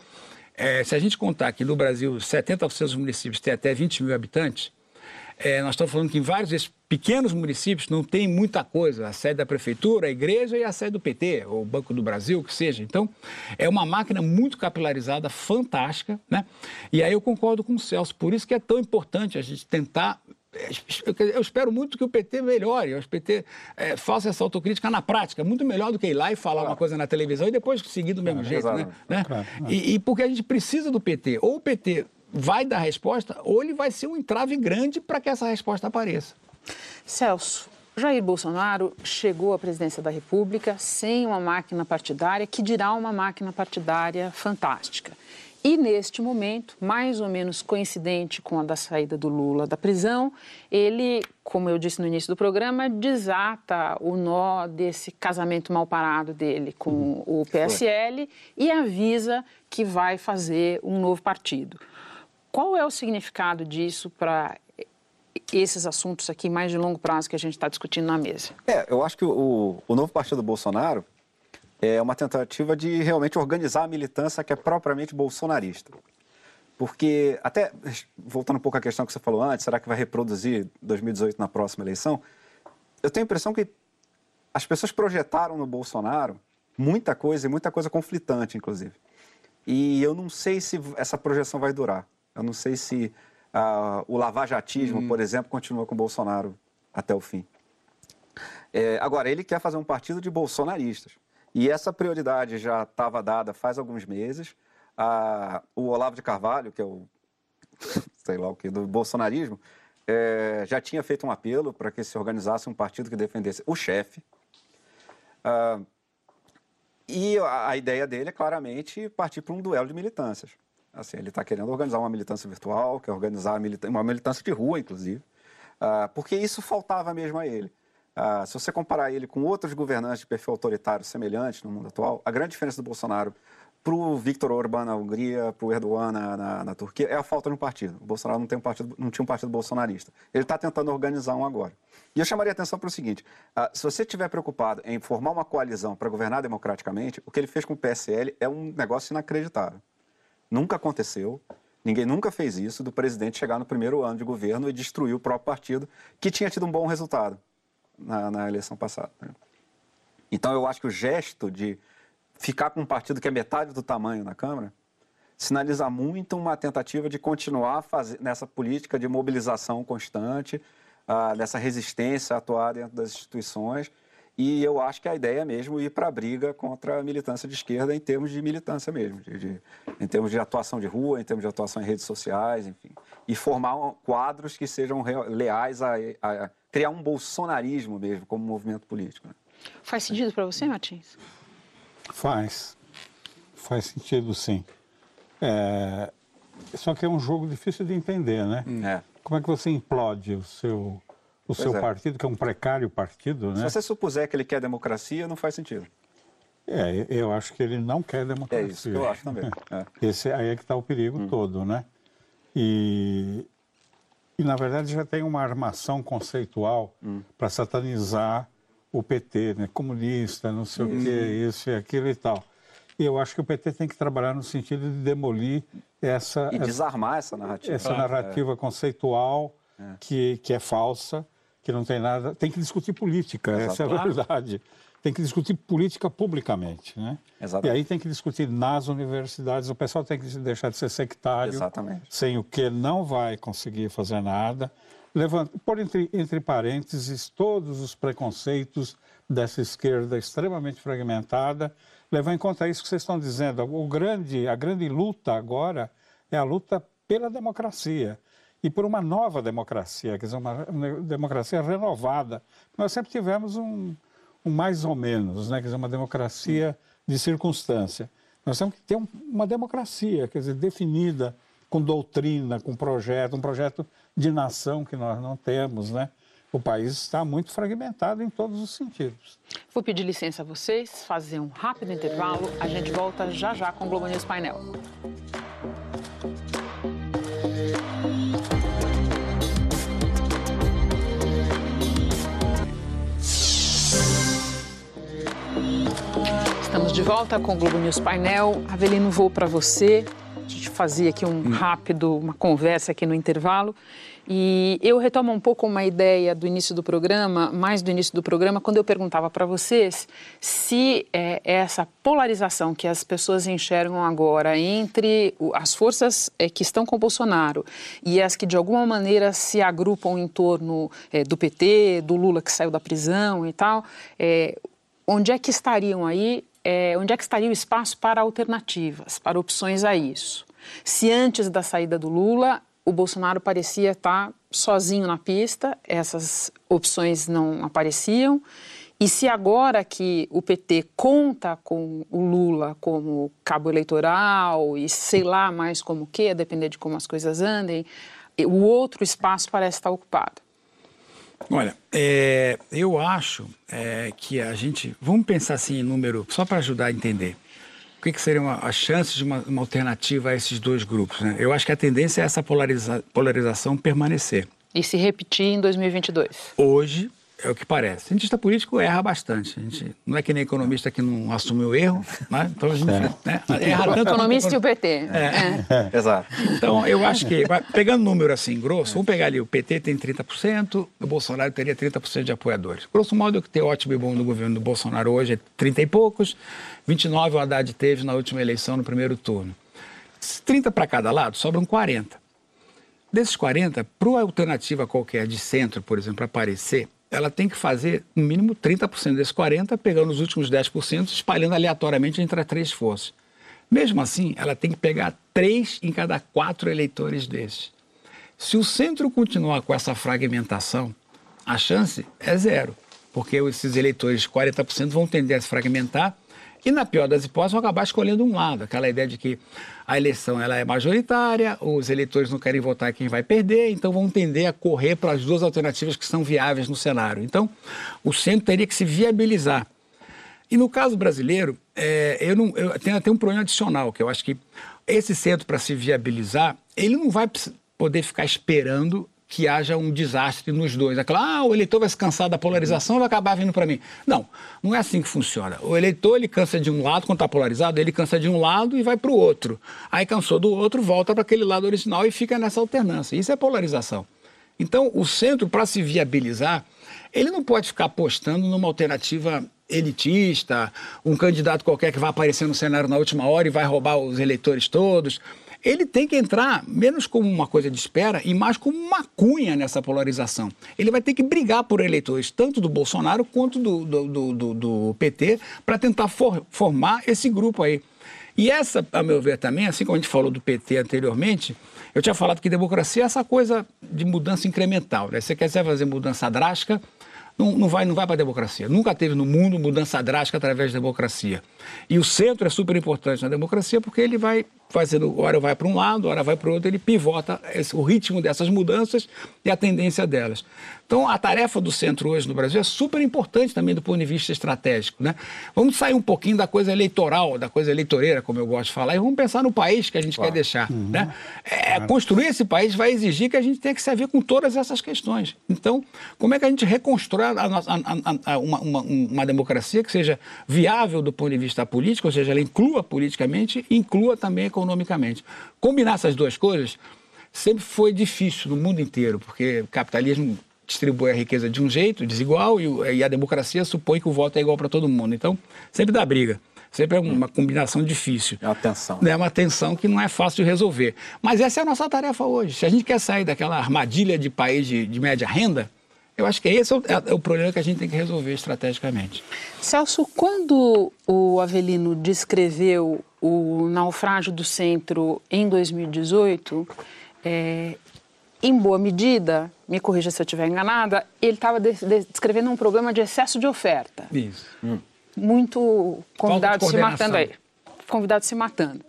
É, se a gente contar que no Brasil 70% dos municípios têm até 20 mil habitantes, é, nós estamos falando que em vários desses pequenos municípios não tem muita coisa, a sede da prefeitura, a igreja e a sede do PT, ou o Banco do Brasil, que seja. Então, é uma máquina muito capilarizada, fantástica, né? E aí eu concordo com o Celso, por isso que é tão importante a gente tentar eu espero muito que o PT melhore, o PT é, faça essa autocrítica na prática, muito melhor do que ir lá e falar claro. uma coisa na televisão e depois seguir do mesmo jeito, né? né? Claro. E, e, porque a gente precisa do PT. Ou o PT vai dar resposta, ou ele vai ser um entrave grande para que essa resposta apareça. Celso, Jair Bolsonaro chegou à presidência da República sem uma máquina partidária, que dirá uma máquina partidária fantástica. E neste momento, mais ou menos coincidente com a da saída do Lula da prisão, ele, como eu disse no início do programa, desata o nó desse casamento mal parado dele com uhum. o PSL e avisa que vai fazer um novo partido. Qual é o significado disso para esses assuntos aqui mais de longo prazo que a gente está discutindo na mesa? É, eu acho que o, o novo partido Bolsonaro é uma tentativa de realmente organizar a militância que é propriamente bolsonarista. Porque, até voltando um pouco à questão que você falou antes, será que vai reproduzir 2018 na próxima eleição? Eu tenho a impressão que as pessoas projetaram no Bolsonaro muita coisa e muita coisa conflitante, inclusive. E eu não sei se essa projeção vai durar. Eu não sei se uh, o lavajatismo, hum. por exemplo, continua com o Bolsonaro até o fim. É, agora, ele quer fazer um partido de bolsonaristas. E essa prioridade já estava dada faz alguns meses. Uh, o Olavo de Carvalho, que é o, (laughs) sei lá o que, do bolsonarismo, é, já tinha feito um apelo para que se organizasse um partido que defendesse o chefe. Uh, e a, a, ideia dele é claramente partir para um duelo de militâncias. Assim, ele está querendo organizar uma militância virtual, quer organizar uma militância de rua, inclusive, uh, porque isso faltava mesmo a ele. Uh, se você comparar ele com outros governantes de perfil autoritário semelhante no mundo atual, a grande diferença do Bolsonaro para o Viktor Orbán na Hungria, para o Erdogan na, na, na, Turquia, é a falta de um partido. O Bolsonaro não, tem um partido, não tinha um partido bolsonarista. Ele está tentando organizar um agora. E eu chamaria a atenção para o seguinte: uh, se você estiver preocupado em formar uma coalizão para governar democraticamente, o que ele fez com o PSL é um negócio inacreditável. Nunca aconteceu. Ninguém nunca fez isso do presidente chegar no primeiro ano de governo e destruir o próprio partido que tinha tido um bom resultado na, na eleição passada. Né? Então eu acho que o gesto de ficar com um partido que é metade do tamanho na Câmara, sinaliza muito uma tentativa de continuar fazer, nessa política de mobilização constante, uh, dessa resistência a atuar dentro das instituições. E eu acho que a ideia é mesmo ir para a briga contra a militância de esquerda em termos de militância mesmo, de, de, em termos de atuação de rua, em termos de atuação em redes sociais, enfim. E formar quadros que sejam leais a, a criar um bolsonarismo mesmo como movimento político. Né? Faz sentido para você, Martins? Faz. Faz sentido, sim. É... Só que é um jogo difícil de entender, né? É. Como é que você implode o seu, o seu é. partido, que é um precário partido, né? Se você supuser que ele quer democracia, não faz sentido. É, eu acho que ele não quer democracia. É isso que eu acho também. (laughs) É. Esse, aí é que está o perigo hum. todo, né? E, e, na verdade, já tem uma armação conceitual hum. para satanizar o PT, né? comunista, não sei uhum. o quê, isso e aquilo e tal. E eu acho que o PT tem que trabalhar no sentido de demolir essa... E essa, desarmar essa narrativa. Essa narrativa é. conceitual é. Que, que é falsa, que não tem nada... Tem que discutir política, Exato. essa é a verdade. Tem que discutir política publicamente, né? Exatamente. E aí tem que discutir nas universidades. O pessoal tem que deixar de ser sectário. Exatamente. Sem o que não vai conseguir fazer nada levanta, por entre, entre parênteses todos os preconceitos dessa esquerda extremamente fragmentada, levando em conta isso que vocês estão dizendo. O grande, a grande luta agora é a luta pela democracia e por uma nova democracia, quer dizer, uma democracia renovada. Nós sempre tivemos um, um, mais ou menos, né, quer dizer, uma democracia de circunstância. Nós temos que ter um, uma democracia, quer dizer, definida com doutrina, com projeto, um projeto de nação que nós não temos, né? O país está muito fragmentado em todos os sentidos. Vou pedir licença a vocês, fazer um rápido intervalo. A gente volta já já com o Globo News Painel. De volta com o Globo News Painel. Avelino, vou para você gente fazia aqui um rápido, uma conversa aqui no intervalo. E eu retomo um pouco uma ideia do início do programa, mais do início do programa, quando eu perguntava para vocês se é, essa polarização que as pessoas enxergam agora entre as forças é, que estão com Bolsonaro e as que de alguma maneira se agrupam em torno é, do PT, do Lula que saiu da prisão e tal, é, onde é que estariam aí é, onde é que estaria o espaço para alternativas, para opções a isso? Se antes da saída do Lula o Bolsonaro parecia estar sozinho na pista, essas opções não apareciam. E se agora que o PT conta com o Lula como cabo eleitoral e sei lá mais como que, a depender de como as coisas andem, o outro espaço parece estar ocupado. Olha, é, eu acho é, que a gente. Vamos pensar assim em número, só para ajudar a entender. O que, que seriam as chances de uma, uma, alternativa a esses dois grupos? Né? Eu acho que a tendência é essa polariza, polarização permanecer. E se repetir em 2022? Hoje, é o que parece. Cientista político erra bastante. A gente não é que nem economista que não assume o erro, né? Então a gente é. né? erra tanto. Economista e o PT. É. É. Exato. Então eu acho que, pegando número assim grosso, vamos pegar ali: o PT tem 30%, o Bolsonaro teria 30% de apoiadores. Grosso modo, o que tem ótimo e bom no governo do Bolsonaro hoje é 30 e poucos, 29 o Haddad teve na última eleição, no primeiro turno. 30 para cada lado, sobram 40. Desses 40, para uma alternativa qualquer de centro, por exemplo, aparecer, ela tem que fazer no mínimo 30% desses 40%, pegando os últimos 10%, espalhando aleatoriamente entre as três forças. Mesmo assim, ela tem que pegar três em cada quatro eleitores desses. Se o centro continuar com essa fragmentação, a chance é zero, porque esses eleitores, 40%, vão tender a se fragmentar e, na pior das hipóteses, vão acabar escolhendo um lado. Aquela ideia de que a eleição ela é majoritária, os eleitores não querem votar quem vai perder, então vão tender a correr para as duas alternativas que são viáveis no cenário. Então, o centro teria que se viabilizar. E no caso brasileiro, é, eu, não, eu tenho até um problema adicional, que eu acho que esse centro, para se viabilizar, ele não vai poder ficar esperando que haja um desastre nos dois. Aquela, ah, o eleitor vai se cansar da polarização e vai acabar vindo para mim. Não, não é assim que funciona. O eleitor, ele cansa de um lado, quando está polarizado, ele cansa de um lado e vai para o outro. Aí cansou do outro, volta para aquele lado original e fica nessa alternância. Isso é polarização. Então, o centro, para se viabilizar, ele não pode ficar apostando numa alternativa elitista, um candidato qualquer que vai aparecer no cenário na última hora e vai roubar os eleitores todos ele tem que entrar menos como uma coisa de espera e mais como uma cunha nessa polarização. Ele vai ter que brigar por eleitores, tanto do Bolsonaro quanto do, do, do, do PT, para tentar for, formar esse grupo aí. E essa, a meu ver também, assim como a gente falou do PT anteriormente, eu tinha falado que democracia é essa coisa de mudança incremental. Né? Você quer fazer mudança drástica, não, não vai, não vai para a democracia. Nunca teve no mundo mudança drástica através da democracia. E o centro é super importante na democracia porque ele vai fazendo, hora vai para um lado, hora vai para o outro, ele pivota esse, o ritmo dessas mudanças e a tendência delas. Então, a tarefa do centro hoje no Brasil é super importante também do ponto de vista estratégico. Né? Vamos sair um pouquinho da coisa eleitoral, da coisa eleitoreira, como eu gosto de falar, e vamos pensar no país que a gente claro. quer deixar. Uhum. Né? É, claro. Construir esse país vai exigir que a gente tenha que servir com todas essas questões. Então, como é que a gente reconstrói a, a, a, uma, uma, uma democracia que seja viável do ponto de vista político, ou seja, ela inclua politicamente e inclua também economicamente. Combinar essas duas coisas sempre foi difícil no mundo inteiro, porque o capitalismo distribui a riqueza de um jeito, desigual, e, a democracia supõe que o voto é igual para todo mundo. Então, sempre dá briga. Sempre é uma combinação difícil. É uma tensão. É uma tensão que não é fácil de resolver. Mas essa é a nossa tarefa hoje. Se a gente quer sair daquela armadilha de país de, de média renda, eu acho que esse é o, é o, problema que a gente tem que resolver estrategicamente. Celso, quando o Avelino descreveu o naufrágio do centro em 2018, é, em boa medida, me corrija se eu estiver enganada, ele estava de, de, descrevendo um problema de excesso de oferta. Isso. Hum. Muito convidado se matando aí. Convidado se matando.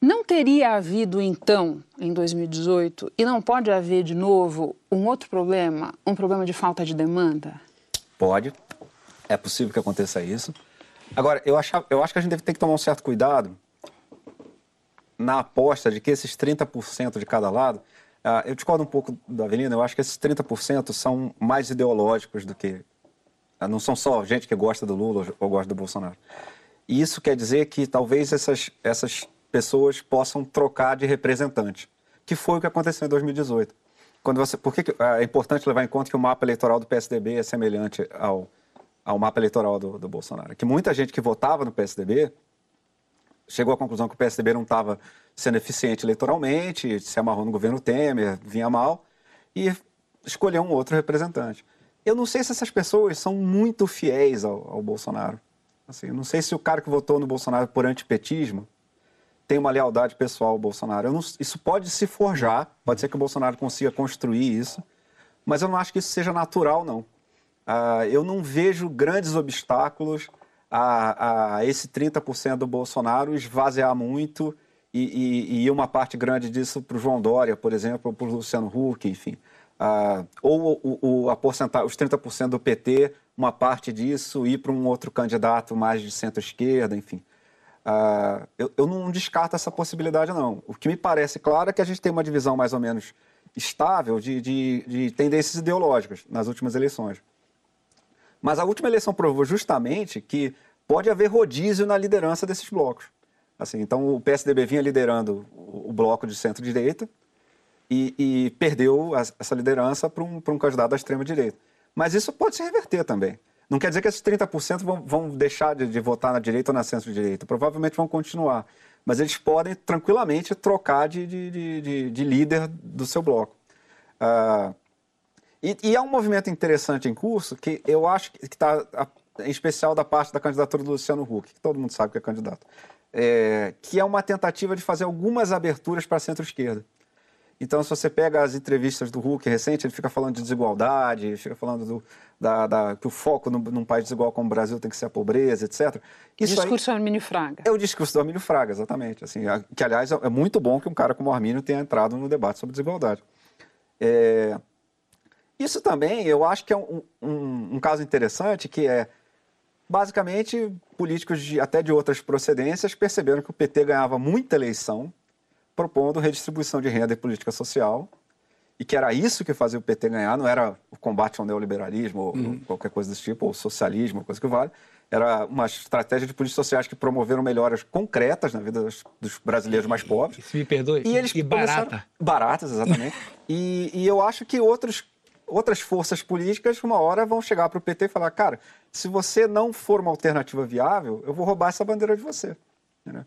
Não teria havido, então, em 2018, e não pode haver de novo, um outro problema, um problema de falta de demanda? Pode. É possível que aconteça isso. Agora, eu acho, eu acho que a gente deve ter que tomar um certo cuidado na aposta de que esses 30% de cada lado. Uh, eu discordo um pouco da Avelina, eu acho que esses 30% são mais ideológicos do que. Uh, não são só gente que gosta do Lula ou gosta do Bolsonaro. E isso quer dizer que talvez essas, essas pessoas possam trocar de representante, que foi o que aconteceu em 2018. Quando você, por que é importante levar em conta que o mapa eleitoral do PSDB é semelhante ao, ao mapa eleitoral do, do Bolsonaro? Que muita gente que votava no PSDB chegou à conclusão que o PSDB não estava sendo eficiente eleitoralmente, se amarrou no governo Temer, vinha mal, e escolheu um outro representante. Eu não sei se essas pessoas são muito fiéis ao, ao Bolsonaro. Assim, eu não sei se o cara que votou no Bolsonaro por antipetismo tem uma lealdade pessoal ao Bolsonaro. Não, isso pode se forjar, pode ser que o Bolsonaro consiga construir isso, mas eu não acho que isso seja natural, não. Uh, eu não vejo grandes obstáculos a, a esse 30% do Bolsonaro esvaziar muito e, e, e, uma parte grande disso para o João Dória, por exemplo, para o Luciano Huck, enfim. Uh, ou o, o, a porcentagem, os 30% do PT, uma parte disso ir para um outro candidato mais de centro-esquerda, enfim. Uh, eu, eu, não descarto essa possibilidade, não. O que me parece claro é que a gente tem uma divisão mais ou menos estável de, de, de tendências ideológicas nas últimas eleições. Mas a última eleição provou justamente que pode haver rodízio na liderança desses blocos. Assim, então o PSDB vinha liderando o bloco de centro-direita e, e, perdeu essa liderança para um, um candidato da extrema-direita. Mas isso pode se reverter também. Não quer dizer que esses 30% vão, vão deixar de, de, votar na direita ou na centro-direita. Provavelmente vão continuar. Mas eles podem tranquilamente trocar de, de, de, de líder do seu bloco. Uh, e, e há um movimento interessante em curso que eu acho que está, em especial da parte da candidatura do Luciano Huck, que todo mundo sabe que é candidato, é, que é uma tentativa de fazer algumas aberturas para a centro-esquerda. Então, se você pega as entrevistas do Huck recente, ele fica falando de desigualdade, fica falando do, da, da, que o foco num, num, país desigual como o Brasil tem que ser a pobreza, etc. Isso discurso aí, Armínio Fraga. É o discurso do Armínio Fraga, exatamente. Assim, que, aliás, é muito bom que um cara como o Armínio tenha entrado no debate sobre desigualdade. É, isso também, eu acho que é um, um, um caso interessante, que é, basicamente, políticos de, até de outras procedências perceberam que o PT ganhava muita eleição propondo redistribuição de renda e política social, e que era isso que fazia o PT ganhar, não era o combate ao neoliberalismo ou uhum. qualquer coisa desse tipo, ou socialismo, coisa que vale. Era uma estratégia de políticas sociais que promoveram melhoras concretas na vida dos, dos brasileiros mais pobres. Se me perdoe, e, eles e barata. Baratas, exatamente. (laughs) e, e eu acho que outros outras forças políticas, uma hora, vão chegar para o PT e falar: cara, se você não for uma alternativa viável, eu vou roubar essa bandeira de você. Entendeu?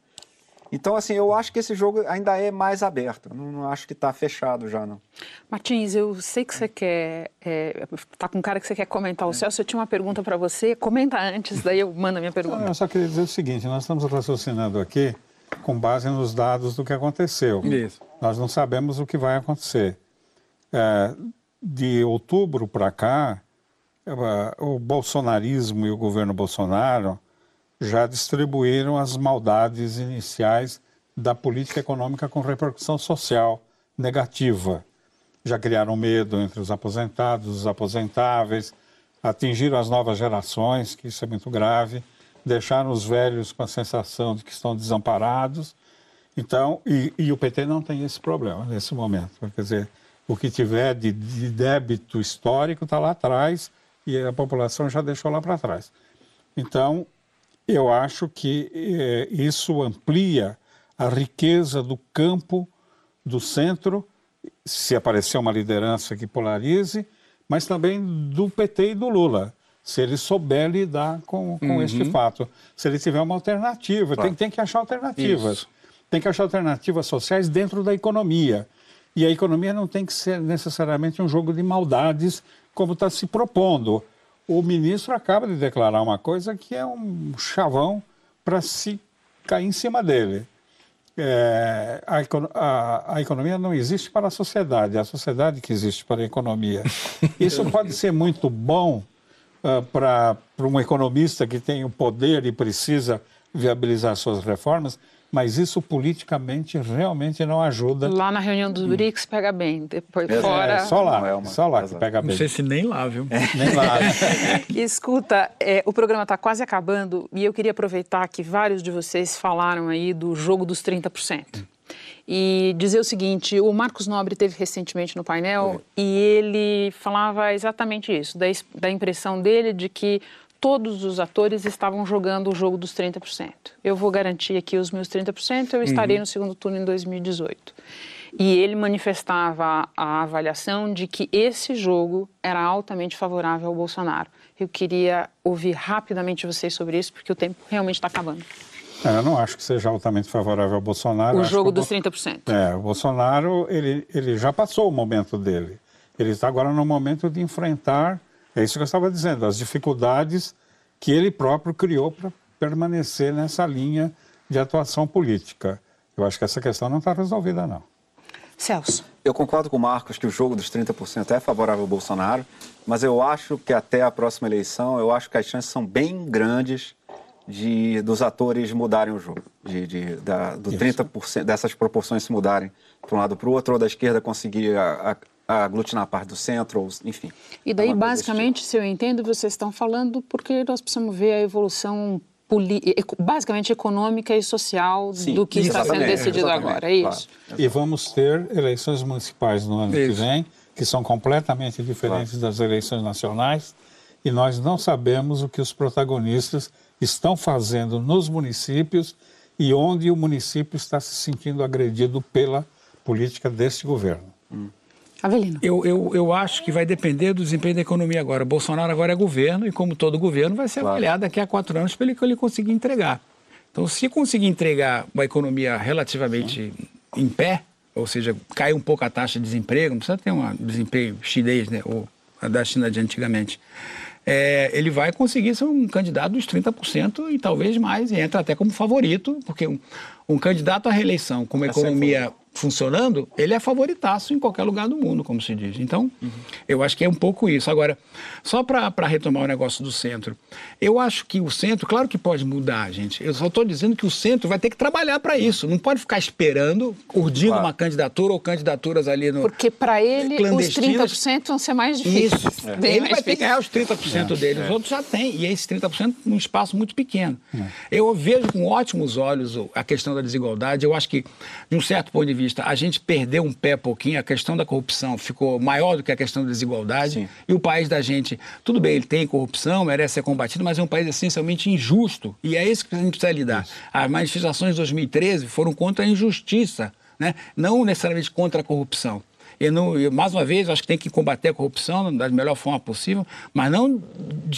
Então, assim, eu acho que esse jogo ainda é mais aberto. Não, não acho que está fechado já, não. Martins, eu sei que você quer. Está é, com cara que você quer comentar o é. Celso. Eu tinha uma pergunta para você. Comenta antes, daí eu mando a minha pergunta. Eu só queria dizer o seguinte: nós estamos raciocinando aqui com base nos dados do que aconteceu. Isso. Nós não sabemos o que vai acontecer. É, de outubro para cá, o bolsonarismo e o governo Bolsonaro já distribuíram as maldades iniciais da política econômica com repercussão social negativa. Já criaram medo entre os aposentados, os aposentáveis, atingiram as novas gerações, que isso é muito grave, deixaram os velhos com a sensação de que estão desamparados. Então, e, e o PT não tem esse problema nesse momento. Quer dizer, o que tiver de, de débito histórico está lá atrás e a população já deixou lá para trás. Então, eu acho que eh, isso amplia a riqueza do campo do centro, se aparecer uma liderança que polarize, mas também do PT e do Lula, se ele souber lidar com, com uhum. este fato. Se ele tiver uma alternativa, claro. tem, tem que achar alternativas. Isso. Tem que achar alternativas sociais dentro da economia. E a economia não tem que ser necessariamente um jogo de maldades, como está se propondo. O ministro acaba de declarar uma coisa que é um chavão para se cair em cima dele. É, a, a, a, economia não existe para a sociedade, é a sociedade que existe para a economia. (laughs) Isso pode ser muito bom uh, para um economista que tem o poder e precisa viabilizar suas reformas, mas isso politicamente realmente não ajuda. Lá na reunião dos BRICS pega bem, depois é, fora... É, só lá, é uma... só lá que pega bem. Não sei se nem lá, viu? É. Nem lá. (laughs) Escuta, é, o programa está quase acabando e eu queria aproveitar que vários de vocês falaram aí do jogo dos 30%. E dizer o seguinte, o Marcos Nobre teve recentemente no painel e ele falava exatamente isso, da, da impressão dele de que todos os atores estavam jogando o jogo dos 30%. Eu vou garantir aqui os meus 30%, eu estarei uhum. no segundo turno em 2018. E ele manifestava a avaliação de que esse jogo era altamente favorável ao Bolsonaro. Eu queria ouvir rapidamente vocês sobre isso, porque o tempo realmente está acabando. É, eu não acho que seja altamente favorável ao Bolsonaro. O jogo dos 30%. É, o Bolsonaro, ele, ele já passou o momento dele. Ele está agora no momento de enfrentar é isso que eu estava dizendo, as dificuldades que ele próprio criou para permanecer nessa linha de atuação política. Eu acho que essa questão não está resolvida, não. Celso. Eu concordo com o Marcos que o jogo dos 30% é favorável ao Bolsonaro, mas eu acho que até a próxima eleição, eu acho que as chances são bem grandes de dos atores mudarem o jogo, de, de da, do Isso. 30% dessas proporções se mudarem para um lado para o outro, ou da esquerda conseguir a, a, aglutinar a parte do centro, ou, enfim. E daí, basicamente, tipo. se eu entendo, vocês estão falando porque nós precisamos ver a evolução basicamente econômica e social Sim, do que está sendo decidido agora, é isso. Claro. E vamos ter eleições municipais no ano isso. que vem, que são completamente diferentes claro. das eleições nacionais, e nós não sabemos o que os protagonistas estão fazendo nos municípios e onde o município está se sentindo agredido pela política deste governo. Avelino. Eu, eu, eu acho que vai depender do desempenho da economia agora. Bolsonaro agora é governo e, como todo governo, vai ser claro. avaliado daqui a quatro anos para ele, ele conseguir entregar. Então, se conseguir entregar uma economia relativamente em pé, ou seja, cai um pouco a taxa de desemprego, não precisa ter um desempenho chinês, né, ou da China de antigamente, é, ele vai conseguir ser um candidato dos 30% e talvez mais, e entra até como favorito, porque um, um candidato à reeleição com uma economia funcionando, ele é favoritaço em qualquer lugar do mundo, como se diz. Então, uhum. eu acho que é um pouco isso. Agora, só para retomar o negócio do centro, eu acho que o centro, claro que pode mudar, gente. Eu só estou dizendo que o centro vai ter que trabalhar para isso. Não pode ficar esperando, urdindo claro. uma candidatura ou candidaturas ali no. Porque para ele, os 30% vão ser mais difíceis. Isso. É. Ele vai ter que ganhar os 30% é. dele. Os é. outros já têm. E esses 30% num espaço muito pequeno. É. Eu vejo com ótimos olhos a questão da desigualdade. Eu acho que, de um certo ponto de vista, vista, a gente perdeu um pé pouquinho, a questão da corrupção ficou maior do que a questão da desigualdade. Sim. E o país da gente, tudo bem, ele tem corrupção, merece ser combatido, mas é um país essencialmente injusto. E é isso que a gente precisa lidar. Isso. As manifestações de 2013 foram contra a injustiça, né? não necessariamente contra a corrupção. E não, mais uma vez, acho que tem que combater a corrupção da melhor forma possível, mas não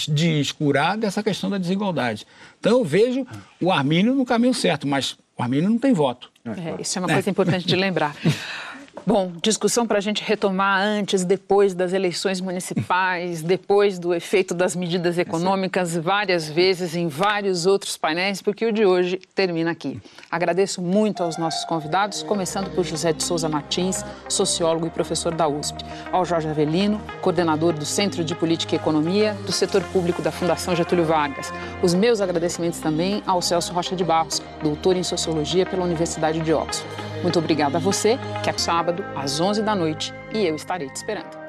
descurar dessa questão da desigualdade. Então, eu vejo o Armínio no caminho certo, mas o Armínio não tem voto. É, isso é uma coisa importante de lembrar. (laughs) Bom, discussão para a gente retomar antes, depois das eleições municipais, (laughs) depois do efeito das medidas econômicas, várias vezes em vários outros painéis, porque o de hoje termina aqui. Agradeço muito aos nossos convidados, começando por José de Souza Martins, sociólogo e professor da USP, ao Jorge Avelino, coordenador do Centro de Política e Economia do Setor Público da Fundação Getúlio Vargas. Os meus agradecimentos também ao Celso Rocha de Barros, doutor em Sociologia pela Universidade de Oxford. Muito obrigada a você, que é sábado, às 11 da noite, e eu estarei te esperando.